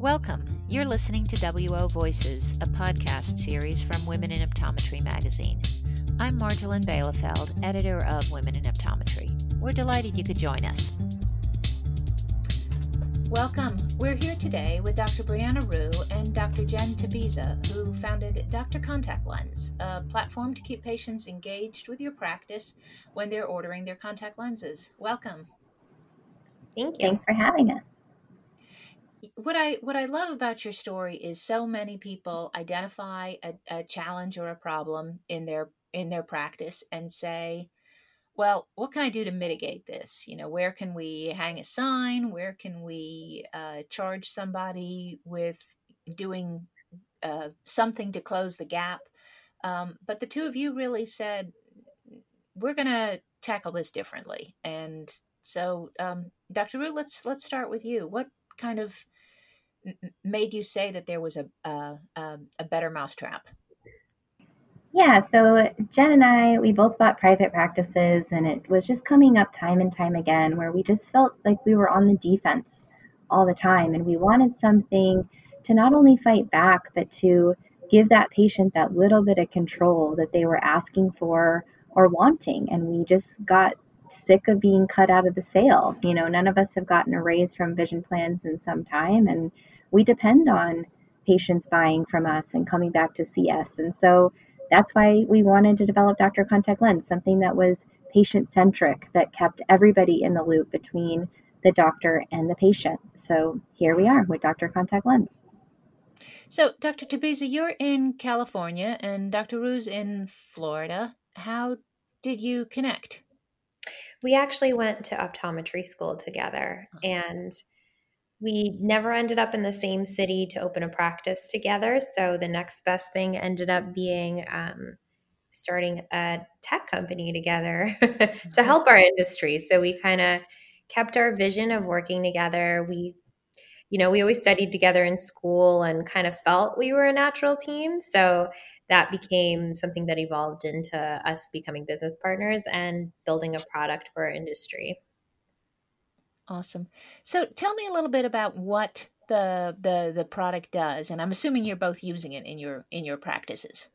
Welcome. You're listening to WO Voices, a podcast series from Women in Optometry magazine. I'm Marjolijn Bijleveld, editor of Women in Optometry. We're delighted you could join us. Welcome. We're here today with Dr. Brianna Rhue and Dr. Jen Tabiza, who founded Dr. Contact Lens, a platform to keep patients engaged with your practice when they're ordering their contact lenses. Welcome. Thank you. Thanks for having us what I what I love about your story is so many people identify a, a challenge or a problem in their in their practice and say, well, what can I do to mitigate this? You know, where can we hang a sign? Where can we uh, charge somebody with doing uh, something to close the gap? Um, but the two of you really said, we're going to tackle this differently. And so, um, Dr. Rhue, let's let's start with you. What kind of made you say that there was a a, um, a better mousetrap? Yeah, so Jen and I, we both bought private practices, and it was just coming up time and time again where we just felt like we were on the defense all the time, and we wanted something to not only fight back, but to give that patient that little bit of control that they were asking for or wanting. And we just got sick of being cut out of the sale. You know, none of us have gotten a raise from vision plans in some time, and we depend on patients buying from us and coming back to see us. And so that's why we wanted to develop Dr. Contact Lens, something that was patient centric, that kept everybody in the loop between the doctor and the patient. So here we are with Dr. Contact Lens. So, Dr. Tabiza, you're in California and Dr. Rhue's in Florida. How did you connect? We actually went to optometry school together and we never ended up in the same city to open a practice together. So the next best thing ended up being um, starting a tech company together to mm-hmm. help our industry. So we kind of kept our vision of working together. We, you know, we always studied together in school and kind of felt we were a natural team. So that became something that evolved into us becoming business partners and building a product for our industry. Awesome. So tell me a little bit about what the the the product does, and I'm assuming you're both using it in your in your practices.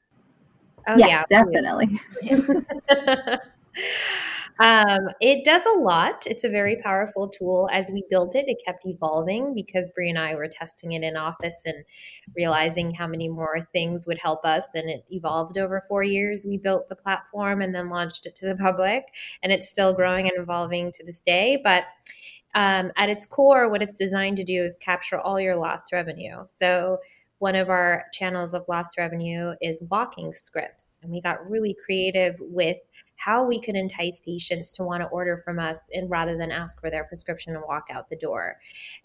Oh yeah, yeah definitely. um, it does a lot. It's a very powerful tool. As we built it, it kept evolving because Brie and I were testing it in office and realizing how many more things would help us. And it evolved over four years. We built the platform and then launched it to the public, and it's still growing and evolving to this day. But um, at its core, what it's designed to do is capture all your lost revenue. So, one of our channels of lost revenue is walking scripts. And we got really creative with how we could entice patients to want to order from us and rather than ask for their prescription and walk out the door.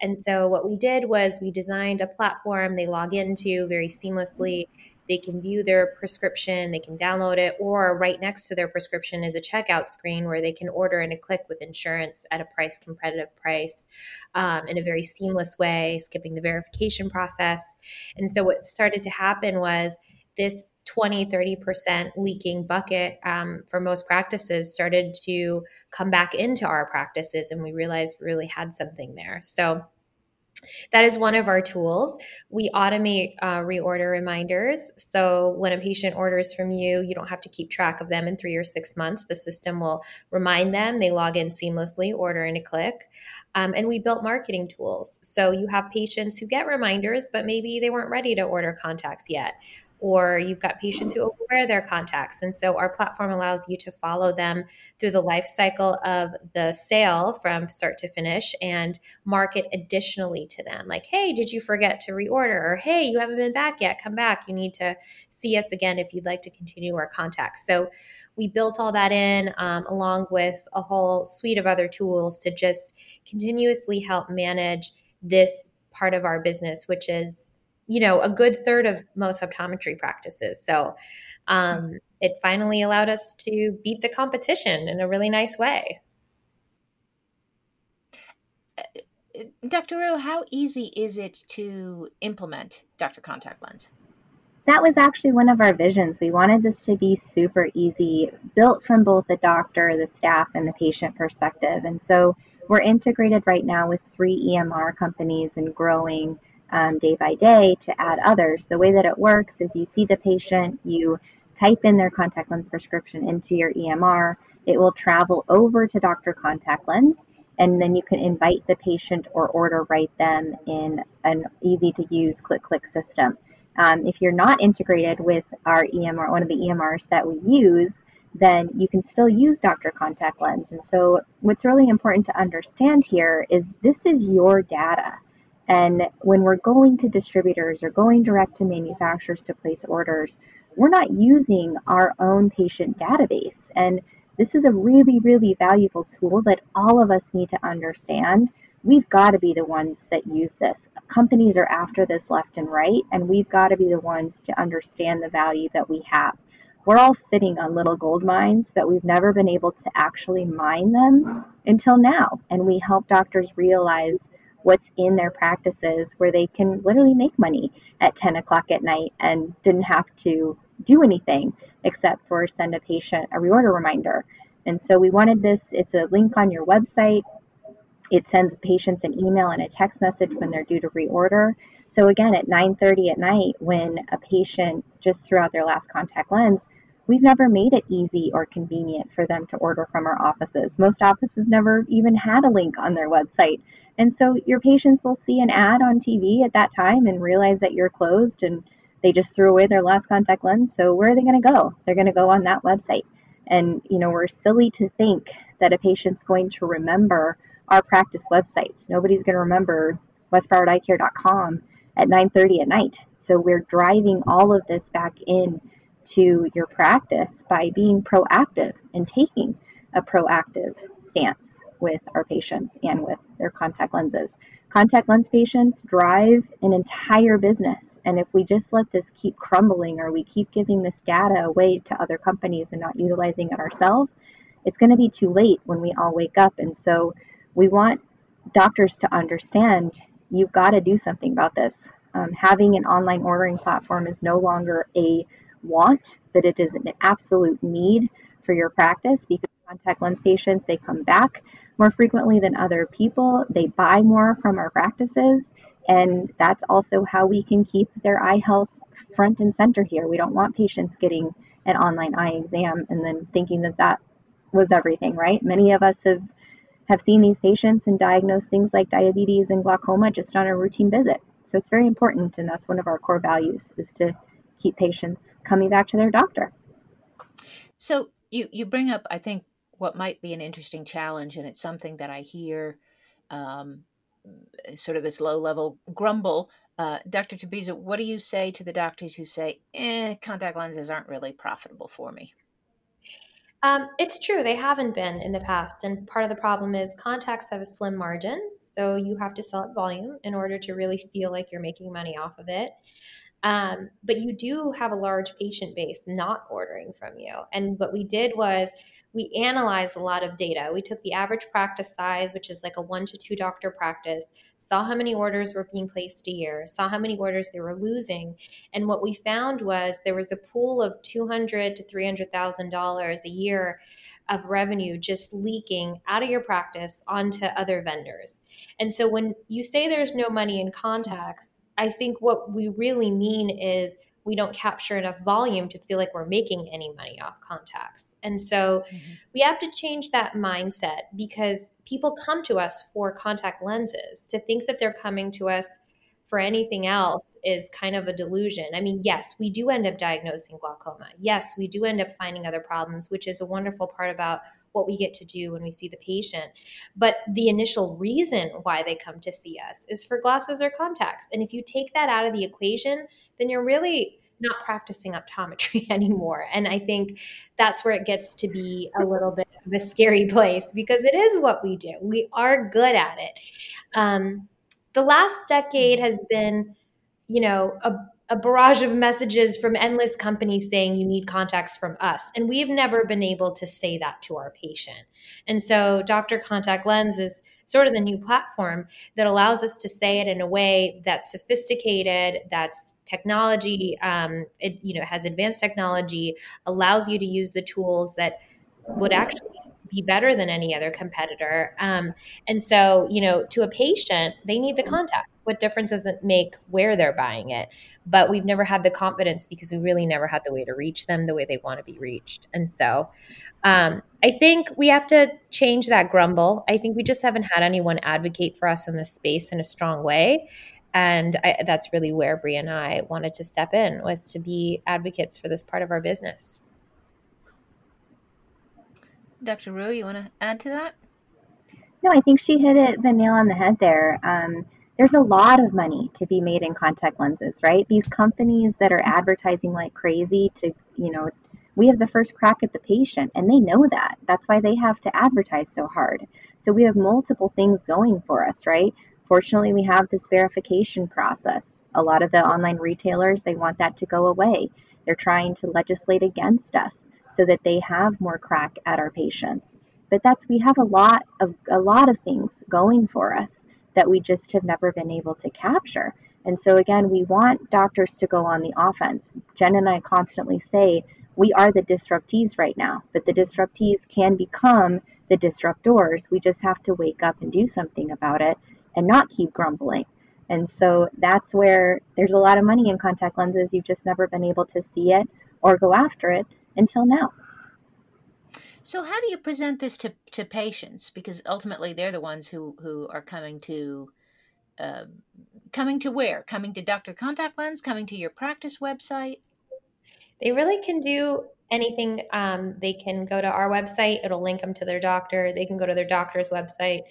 And so what we did was we designed a platform they log into very seamlessly they can view their prescription, they can download it, or right next to their prescription is a checkout screen where they can order in a click with insurance at a price competitive price um, in a very seamless way, skipping the verification process. And so what started to happen was this 20 30% leaking bucket um, for most practices started to come back into our practices and we realized we really had something there so that is one of our tools. We automate uh, reorder reminders. So when a patient orders from you, you don't have to keep track of them in three or six months. The system will remind them. They log in seamlessly, order in a click. Um, and we built marketing tools. So you have patients who get reminders, but maybe they weren't ready to order contacts yet or you've got patients who overwear their contacts. And so our platform allows you to follow them through the life cycle of the sale from start to finish and market additionally to them. Like, hey, did you forget to reorder? Or hey, you haven't been back yet. Come back. You need to see us again if you'd like to continue our contacts. So we built all that in um, along with a whole suite of other tools to just continuously help manage this part of our business, which is you know, a good third of most optometry practices. So um, it finally allowed us to beat the competition in a really nice way. Uh, Dr. Rhue, how easy is it to implement Dr. Contact Lens? That was actually one of our visions. We wanted this to be super easy, built from both the doctor, the staff, and the patient perspective. And so we're integrated right now with three EMR companies and growing um, day by day to add others. The way that it works is you see the patient, you type in their contact lens prescription into your EMR, it will travel over to Dr. Contact Lens, and then you can invite the patient or order write them in an easy to use click click system. Um, if you're not integrated with our EMR, one of the EMRs that we use, then you can still use Dr. Contact Lens. And so, what's really important to understand here is this is your data. And when we're going to distributors or going direct to manufacturers to place orders, we're not using our own patient database. And this is a really, really valuable tool that all of us need to understand. We've got to be the ones that use this. Companies are after this left and right, and we've got to be the ones to understand the value that we have. We're all sitting on little gold mines, but we've never been able to actually mine them until now. And we help doctors realize what's in their practices where they can literally make money at 10 o'clock at night and didn't have to do anything except for send a patient a reorder reminder. And so we wanted this, it's a link on your website. It sends patients an email and a text message when they're due to reorder. So again, at 9:30 at night, when a patient just threw out their last contact lens, we've never made it easy or convenient for them to order from our offices. Most offices never even had a link on their website. And so your patients will see an ad on TV at that time and realize that you're closed and they just threw away their last contact lens. So where are they going to go? They're going to go on that website. And you know, we're silly to think that a patient's going to remember our practice websites. Nobody's going to remember westbrowardeyecare.com at 9:30 at night. So we're driving all of this back in to your practice by being proactive and taking a proactive stance with our patients and with their contact lenses. Contact lens patients drive an entire business. And if we just let this keep crumbling or we keep giving this data away to other companies and not utilizing it ourselves, it's going to be too late when we all wake up. And so we want doctors to understand you've got to do something about this. Um, having an online ordering platform is no longer a want, that it is an absolute need for your practice because contact lens patients they come back more frequently than other people. They buy more from our practices, and that's also how we can keep their eye health front and center here. We don't want patients getting an online eye exam and then thinking that that was everything, right? Many of us have have seen these patients and diagnosed things like diabetes and glaucoma just on a routine visit. So it's very important, and that's one of our core values is to keep patients coming back to their doctor. So you you bring up, I think, what might be an interesting challenge, and it's something that I hear, um, sort of this low level grumble. Uh, Dr. Tabiza, what do you say to the doctors who say, "Eh, contact lenses aren't really profitable for me"? Um, it's true, they haven't been in the past. And part of the problem is contacts have a slim margin. So you have to sell at volume in order to really feel like you're making money off of it. Um, but you do have a large patient base not ordering from you. And what we did was we analyzed a lot of data. We took the average practice size, which is like a one to two doctor practice, saw how many orders were being placed a year, saw how many orders they were losing. And what we found was there was a pool of $200 to $300,000 a year of revenue just leaking out of your practice onto other vendors. And so when you say there's no money in contacts, I think what we really mean is we don't capture enough volume to feel like we're making any money off contacts. And so mm-hmm. we have to change that mindset because people come to us for contact lenses to think that they're coming to us for anything else is kind of a delusion. I mean, yes, we do end up diagnosing glaucoma. Yes, we do end up finding other problems, which is a wonderful part about what we get to do when we see the patient. But the initial reason why they come to see us is for glasses or contacts. And if you take that out of the equation, then you're really not practicing optometry anymore. And I think that's where it gets to be a little bit of a scary place because it is what we do. We are good at it. Um, the last decade has been, you know, a, a barrage of messages from endless companies saying you need contacts from us. And we've never been able to say that to our patient. And so Dr. Contact Lens is sort of the new platform that allows us to say it in a way that's sophisticated, that's technology, um, it you know has advanced technology, allows you to use the tools that would actually be better than any other competitor. Um, and so, you know, to a patient, they need the contacts. What difference does it make where they're buying it? But we've never had the confidence because we really never had the way to reach them the way they want to be reached. And so, um, I think we have to change that grumble. I think we just haven't had anyone advocate for us in this space in a strong way. And I, that's really where Brie and I wanted to step in was to be advocates for this part of our business. Dr. Rhue, you want to add to that? No, I think she hit it the nail on the head there. Um, there's a lot of money to be made in contact lenses, right? These companies that are advertising like crazy to, you know, we have the first crack at the patient and they know that. That's why they have to advertise so hard. So we have multiple things going for us, right? Fortunately, we have this verification process. A lot of the online retailers, they want that to go away. They're trying to legislate against us so that they have more crack at our patients. But that's we have a lot of a lot of things going for us that we just have never been able to capture. And so again, we want doctors to go on the offense. Jen and I constantly say we are the disruptees right now, but the disruptees can become the disruptors. We just have to wake up and do something about it and not keep grumbling. And so that's where there's a lot of money in contact lenses. You've just never been able to see it or go after it until now. So how do you present this to, to patients? Because ultimately they're the ones who, who are coming to uh, coming to where? Coming to Dr. Contact Lens? Coming to your practice website? They really can do anything. Um, they can go to our website, it'll link them to their doctor. They can go to their doctor's website.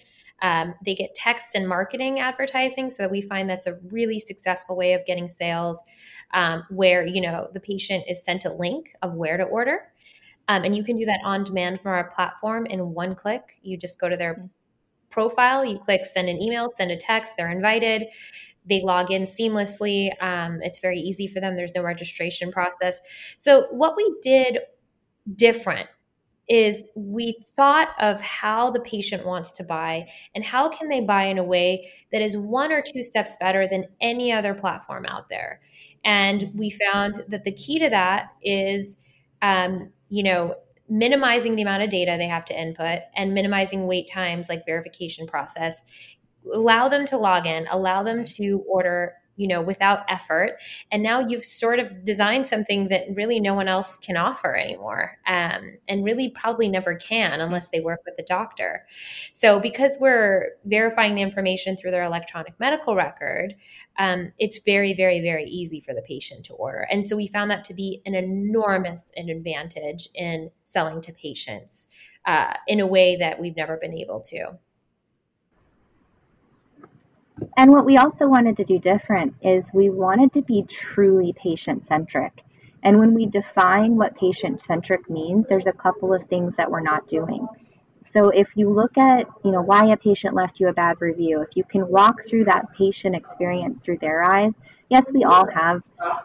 Um, they get text and marketing advertising. So we find that's a really successful way of getting sales um, where, you know, the patient is sent a link of where to order. Um, and you can do that on demand from our platform in one click. You just go to their mm-hmm. profile, you click send an email, send a text, they're invited they log in seamlessly. Um, it's very easy for them. There's no registration process. So, what we did different is we thought of how the patient wants to buy and how can they buy in a way that is one or two steps better than any other platform out there and we found that the key to that is um, you know minimizing the amount of data they have to input and minimizing wait times like verification process allow them to log in, allow them to order you know without effort. And now you've sort of designed something that really no one else can offer anymore um, and really probably never can unless they work with a doctor. So because we're verifying the information through their electronic medical record um, it's very very very easy for the patient to order. And so we found that to be an enormous advantage in selling to patients uh, in a way that we've never been able to and what we also wanted to do different is we wanted to be truly patient centric. And when we define what patient centric means, there's a couple of things that we're not doing. So if you look at, you know, why a patient left you a bad review, if you can walk through that patient experience through their eyes, yes, we all have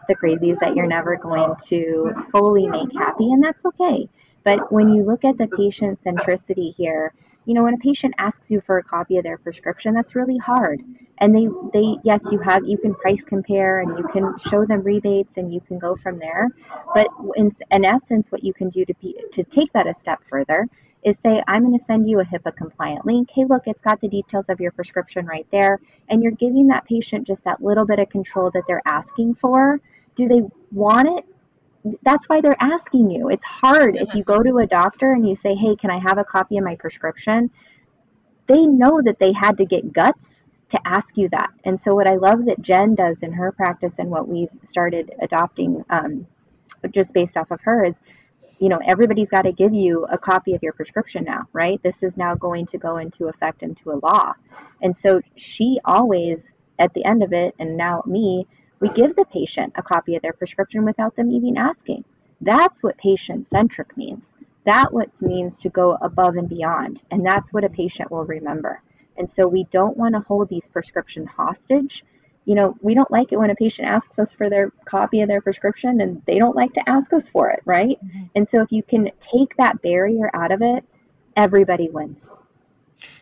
the crazies that you're never going to fully make happy, and that's okay. But when you look at the patient centricity here, you know when a patient asks you for a copy of their prescription that's really hard. And they they yes you have you can price compare and you can show them rebates and you can go from there. But in, in essence what you can do to be to take that a step further is say i'm going to send you a hipaa compliant link. Hey look it's got the details of your prescription right there. And you're giving that patient just that little bit of control that they're asking for. Do they want it that's why they're asking you. It's hard if you go to a doctor and you say, "Hey, can I have a copy of my prescription?" They know that they had to get guts to ask you that. And so, what I love that Jen does in her practice and what we've started adopting, um, just based off of her, is you know everybody's got to give you a copy of your prescription now, right? This is now going to go into effect into a law, and so she always at the end of it, and now me we give the patient a copy of their prescription without them even asking. That's what patient centric means. That what means to go above and beyond. And that's what a patient will remember. And so we don't want to hold these prescription hostage. You know, we don't like it when a patient asks us for their copy of their prescription and they don't like to ask us for it, right? Mm-hmm. And so if you can take that barrier out of it, everybody wins.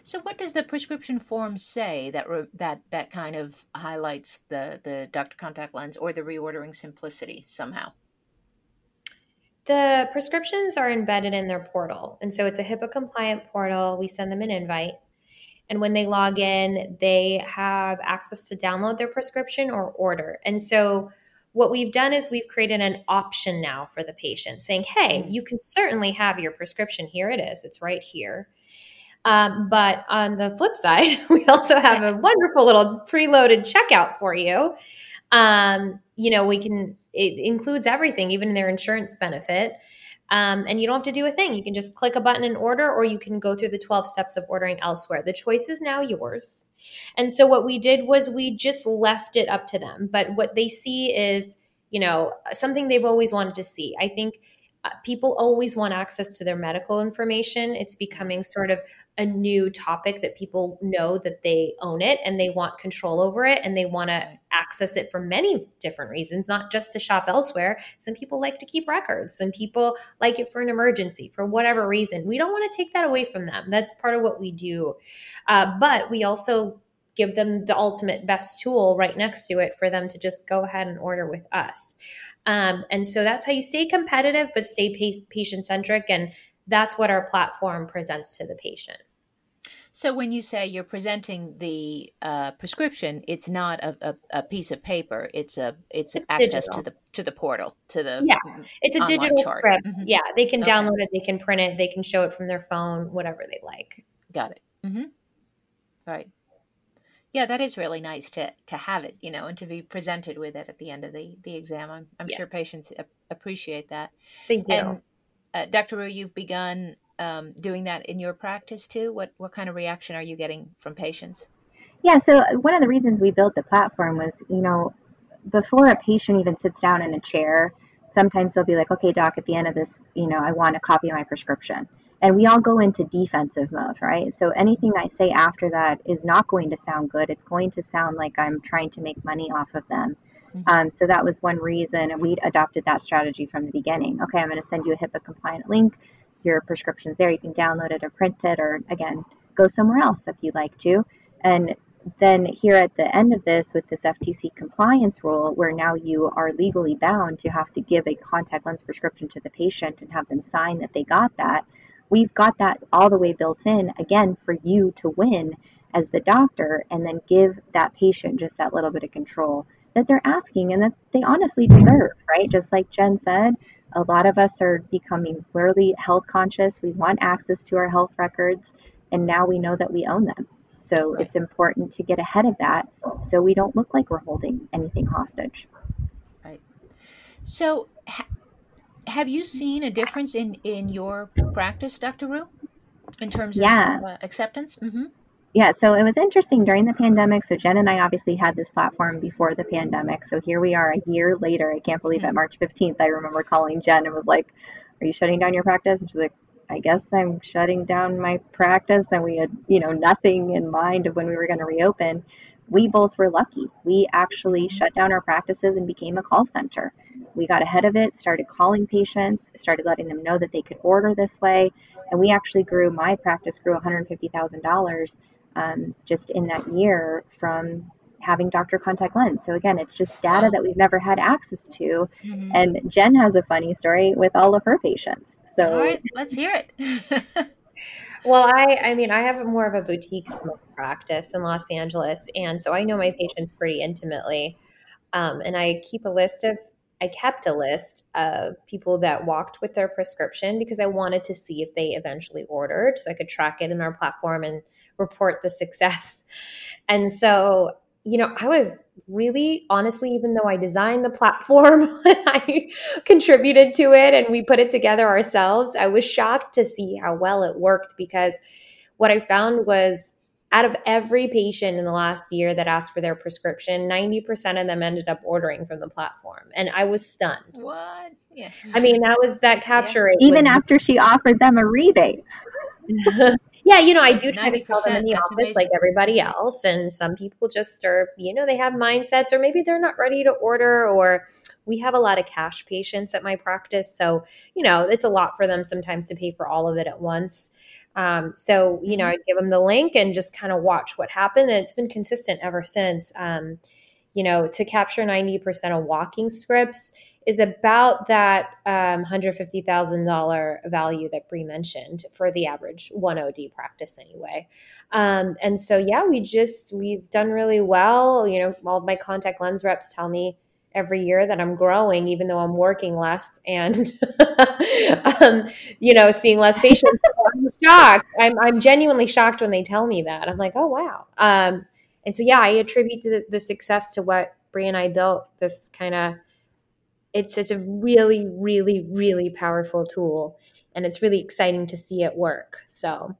So, what does the prescription form say that re- that that kind of highlights the the doctor contact lens or the reordering simplicity somehow? the prescriptions are embedded in their portal. And so it's a HIPAA compliant portal. We send them an invite. And when they log in, they have access to download their prescription or order. And so what we've done is we've created an option now for the patient saying, hey, mm-hmm. you can certainly have your prescription. Here it is, it's right here. Um, but on the flip side, we also have a wonderful little preloaded checkout for you. Um, you know, we can, it includes everything, even their insurance benefit. Um, and you don't have to do a thing. You can just click a button and order, or you can go through the 12 steps of ordering elsewhere. The choice is now yours. And so what we did was we just left it up to them. But what they see is, you know, something they've always wanted to see. I think people always want access to their medical information. It's becoming sort of a new topic that people know that they own it and they want control over it and they want to access it for many different reasons, not just to shop elsewhere. Some people like to keep records, some people like it for an emergency, for whatever reason. We don't want to take that away from them. That's part of what we do. Uh, but we also give them the ultimate best tool right next to it for them to just go ahead and order with us. Um, and so that's how you stay competitive, but stay patient centric. And that's what our platform presents to the patient. So when you say you're presenting the uh, prescription, it's not a, a, a, piece of paper. It's a it's, it's access digital. to the to the portal to the yeah. It's a digital chart. script. Mm-hmm. Yeah, they can okay. download it. They can print it. They can show it from their phone. Whatever they like. Got it. Mm-hmm. Right. Yeah, that is really nice to to have it, you know, and to be presented with it at the end of the the exam. I'm I'm yes. sure patients appreciate that. Thank you. And, uh, Dr. Rhue, you've begun um, doing that in your practice too. What what kind of reaction are you getting from patients? Yeah, so one of the reasons we built the platform was, you know, before a patient even sits down in a chair, sometimes they'll be like, "Okay, doc, at the end of this, you know, I want a copy of my prescription." And we all go into defensive mode, right? So anything I say after that is not going to sound good. It's going to sound like I'm trying to make money off of them. Mm-hmm. Um, so that was one reason we adopted that strategy from the beginning. Okay, I'm going to send you a HIPAA compliant link. Your prescription's there. You can download it or print it, or again, go somewhere else if you'd like to. And then here at the end of this with this FTC compliance rule, where now you are legally bound to have to give a contact lens prescription to the patient and have them sign that they got that, we've got that all the way built in again for you to win as the doctor and then give that patient just that little bit of control that they're asking and that they honestly deserve, right? Just like Jen said, a lot of us are becoming really health conscious. We want access to our health records, and now we know that we own them. So right. it's important to get ahead of that so we don't look like we're holding anything hostage. Right. So, have you seen a difference in in your practice, Dr. Rhue, in terms yeah. of uh, acceptance? Mm-hmm. Yeah, so it was interesting during the pandemic. So Jen and I obviously had this platform before the pandemic. So here we are a year later. I can't believe mm-hmm. at March 15th, I remember calling Jen and was like, Are you shutting down your practice? And she's like, I guess I'm shutting down my practice. And we had, you know, nothing in mind of when we were going to reopen we both were lucky. We actually shut down our practices and became a call center. We got ahead of it, started calling patients, started letting them know that they could order this way, and we actually grew. My practice grew $150,000 um, just in that year from having doctor contact lens. So again, it's just data that we've never had access to. Mm-hmm. And Jen has a funny story with all of her patients. So all right, let's hear it. well, I I mean, I have more of a boutique smoke practice in Los Angeles, and so I know my patients pretty intimately. Um, and I keep a list of I kept a list of people that walked with their prescription because I wanted to see if they eventually ordered so I could track it in our platform and report the success. And so, you know, I was really honestly, even though I designed the platform I contributed to it and we put it together ourselves, I was shocked to see how well it worked because what I found was out of every patient in the last year that asked for their prescription, 90% of them ended up ordering from the platform. And I was stunned. What? Yeah. I mean, that was that capture yeah. rate. Even was, after she offered them a rebate. yeah, you know, I do try to tell them in the office amazing. like everybody else. And some people just are, you know, they have mindsets or maybe they're not ready to order or we have a lot of cash patients at my practice. So, you know, it's a lot for them sometimes to pay for all of it at once. Um, so, you know, mm-hmm. I'd give them the link and just kind of watch what happened. And it's been consistent ever since. Um, you know, to capture 90% of walking scripts is about that um, $150,000 value that Brie mentioned for the average 1OD practice anyway. Um, and so, yeah, we just, we've done really well. You know, all my contact lens reps tell me every year that I'm growing, even though I'm working less and, um, you know, seeing less patients. I'm shocked. I'm, I'm genuinely shocked when they tell me that. I'm like, oh, wow. Um, and so, yeah, I attribute the, the success to what Brie and I built this kind of it's it's a really really really powerful tool and it's really exciting to see it work so.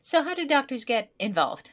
So how do doctors get involved?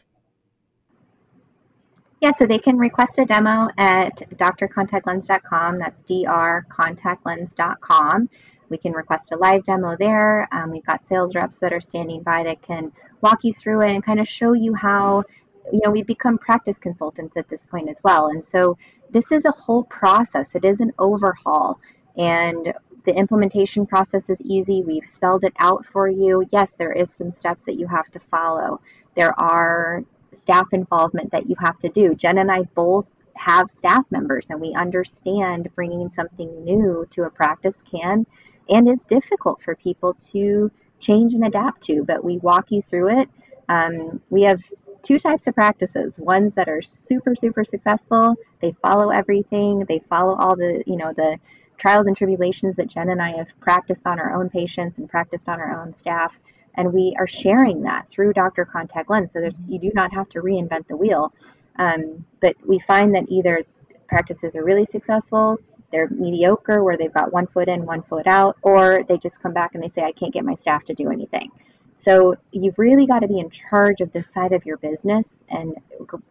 Yeah so they can request a demo at drcontactlens.com that's drcontactlens.com we can request a live demo there um, we've got sales reps that are standing by that can walk you through it and kind of show you how you know we've become practice consultants at this point as well. And so this is a whole process. It is an overhaul. And the implementation process is easy. We've spelled it out for you. Yes there is some steps that you have to follow. There are staff involvement that you have to do. Jen and i both have staff members and we understand bringing something new to a practice can and is difficult for people to change and adapt to but we walk you through it. Um, we have two types of practices ones that are super super successful. They follow everything. They follow all the you know the trials and tribulations that jen and i have practiced on our own patients and practiced on our own staff. And we are sharing that through dr contact lens. So there's you do not have to reinvent the wheel. Um, but we find that either practices are really successful they're mediocre where they've got one foot in one foot out or they just come back and they say i can't get my staff to do anything so you've really got to be in charge of this side of your business and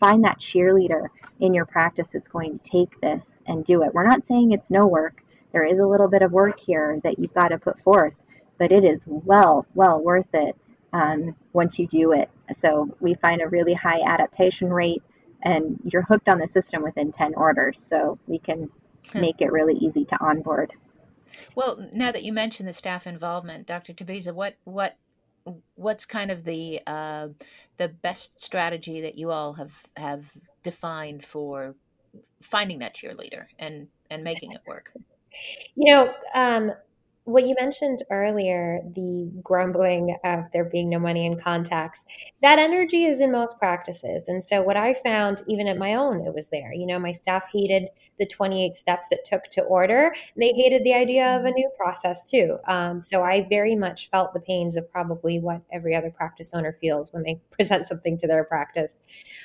find that cheerleader in your practice that's going to take this and do it. We're not saying it's no work. There is a little bit of work here that you've got to put forth, but it is well, well worth it um, once you do it. So we find a really high adaptation rate and you're hooked on the system within 10 orders. So we can hmm. make it really easy to onboard. Well, now that you mentioned the staff involvement, Dr. Tabiza, what what what's kind of the uh, the best strategy that you all have have defined for finding that cheerleader and and making it work? You know, um, what you mentioned earlier, the grumbling of there being no money in contacts, that energy is in most practices. And so, what I found, even at my own, it was there. You know, my staff hated the 28 steps it took to order, and they hated the idea of a new process too. Um, so, I very much felt the pains of probably what every other practice owner feels when they present something to their practice.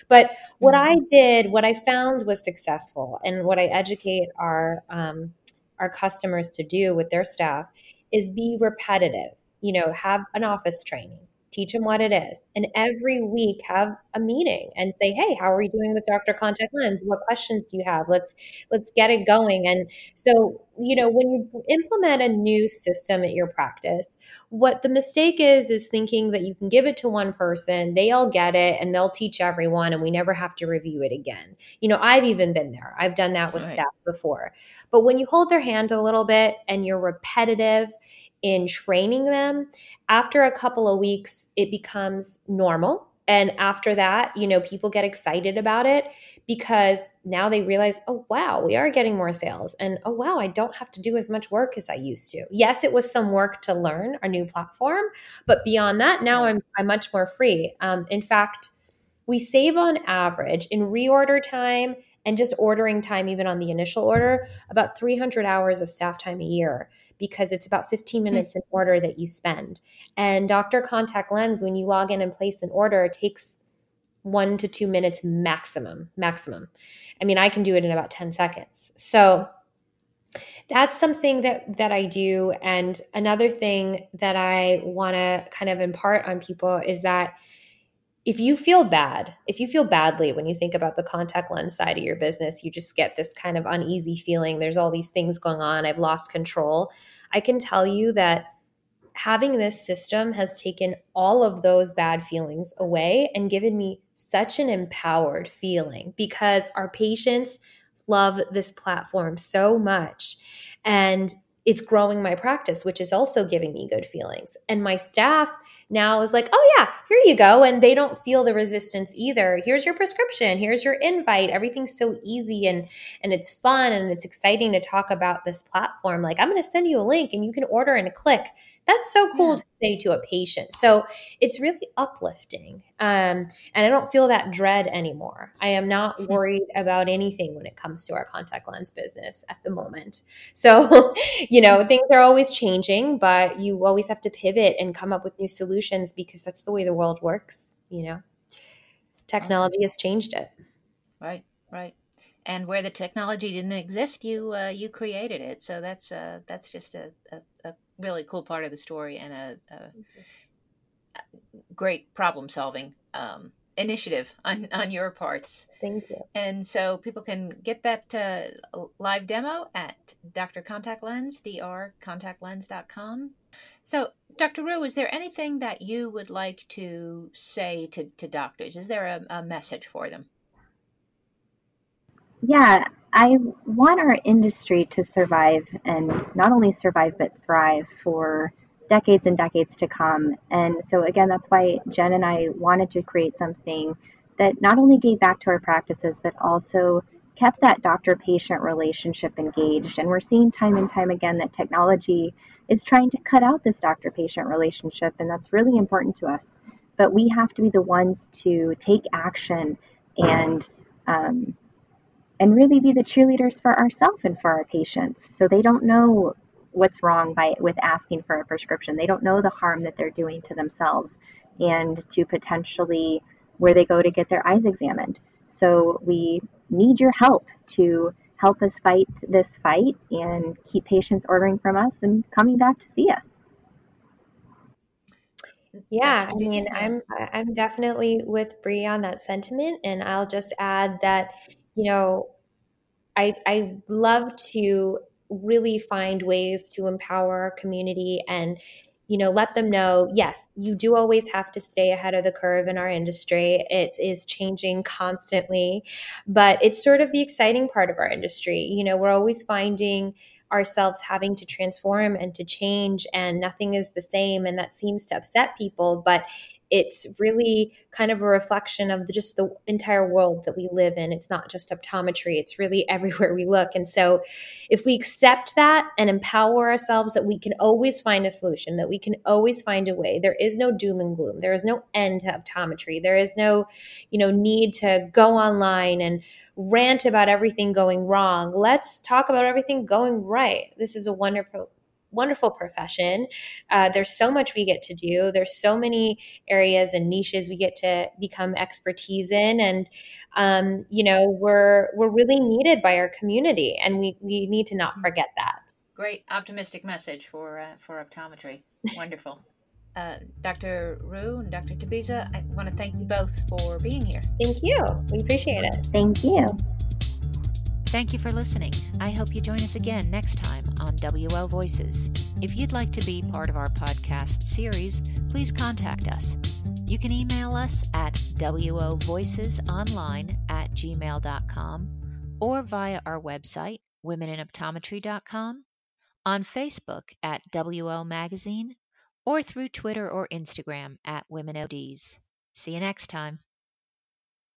But what mm-hmm. I did, what I found was successful, and what I educate our um, our customers to do with their staff is be repetitive. You know, have an office training, teach them what it is, and every week have a meeting and say, "Hey, how are we doing with Dr. Contact Lens? What questions do you have? Let's let's get it going." And so, you know, when you implement a new system at your practice, what the mistake is is thinking that you can give it to one person, they all get it, and they'll teach everyone, and we never have to review it again. You know, I've even been there. I've done that with right. staff before. But when you hold their hand a little bit and you're repetitive in training them, after a couple of weeks, it becomes normal and after that, you know, people get excited about it because now they realize, oh, wow, we are getting more sales. And oh, wow, I don't have to do as much work as I used to. Yes, it was some work to learn our new platform, but beyond that, now I'm, I'm much more free. Um, in fact, we save on average in reorder time and just ordering time, even on the initial order, about 300 hours of staff time a year because it's about 15 hmm. minutes mm-hmm. in order that you spend. And Dr. Contact Lens, when you log in and place an order, it takes one to two minutes maximum. Maximum. I mean, I can do it in about 10 seconds. So that's something that that I do. And another thing that I want to kind of impart on people is that if you feel bad, if you feel badly when you think about the contact lens side of your business, you just get this kind of uneasy feeling. There's all these things going on. I've lost control. I can tell you that having this system has taken all of those bad feelings away and given me such an empowered feeling because our patients love this platform so much. And it's growing my practice, which is also giving me good feelings. And my staff now is like, oh, yeah, here you go. And they don't feel the resistance either. Here's your prescription, here's your invite. Everything's so easy and, and it's fun and it's exciting to talk about this platform. Like, I'm going to send you a link and you can order in a click. That's so cool yeah. to say to a patient. So it's really uplifting. Um, and I don't feel that dread anymore. I am not worried about anything when it comes to our contact lens business at the moment. So, you know, things are always changing, but you always have to pivot and come up with new solutions because that's the way the world works, you know. Technology awesome. has changed it. Right, right and where the technology didn't exist, you uh, you created it. So that's uh, that's just a, a, a, really cool part of the story and a, a great problem solving um, initiative on, on your parts. Thank you. And so people can get that uh, live demo at Dr. Contact Lens, drcontactlens.com. So, Dr. Rhue, is there anything that you would like to say to, to doctors? Is there a, a message for them? Yeah, I want our industry to survive and not only survive but thrive for decades and decades to come. And so, again, that's why Jen and I wanted to create something that not only gave back to our practices but also kept that doctor patient relationship engaged. And we're seeing time and time again that technology is trying to cut out this doctor patient relationship, and that's really important to us. But we have to be the ones to take action and um, and really be the cheerleaders for ourselves and for our patients. So they don't know what's wrong by with asking for a prescription. They don't know the harm that they're doing to themselves and to potentially where they go to get their eyes examined. So we need your help to help us fight this fight and keep patients ordering from us and coming back to see us. Yeah, I mean, I'm I'm definitely with Bree on that sentiment, and I'll just add that you know, I, I love to really find ways to empower our community and you know let them know yes you do always have to stay ahead of the curve in our industry. It is changing constantly but it's sort of the exciting part of our industry. You know we're always finding ourselves having to transform and to change and nothing is the same and that seems to upset people but it's really kind of a reflection of the, just the entire world that we live in. It's not just optometry, it's really everywhere we look. And so, if we accept that and empower ourselves that we can always find a solution, that we can always find a way, there is no doom and gloom, there is no end to optometry, there is no, you know, need to go online and rant about everything going wrong. Let's talk about everything going right. This is a wonderful wonderful profession. Uh, there's so much we get to do. There's so many areas and niches we get to become expertise in, and um, you know we're we're really needed by our community, and we we need to not mm-hmm. forget that. Great optimistic message for uh, for optometry. Wonderful. Uh, Dr. Rhue and Dr. Tabiza, I want to thank you both for being here. Thank you. We appreciate it. Thank you. Thank you for listening. I hope you join us again next time on WO Voices. If you'd like to be part of our podcast series, please contact us. You can email us at wovoicesonline at gmail.com or via our website, womeninoptometry.com, on Facebook at WO Magazine, or through Twitter or Instagram at WomenODs. See you next time.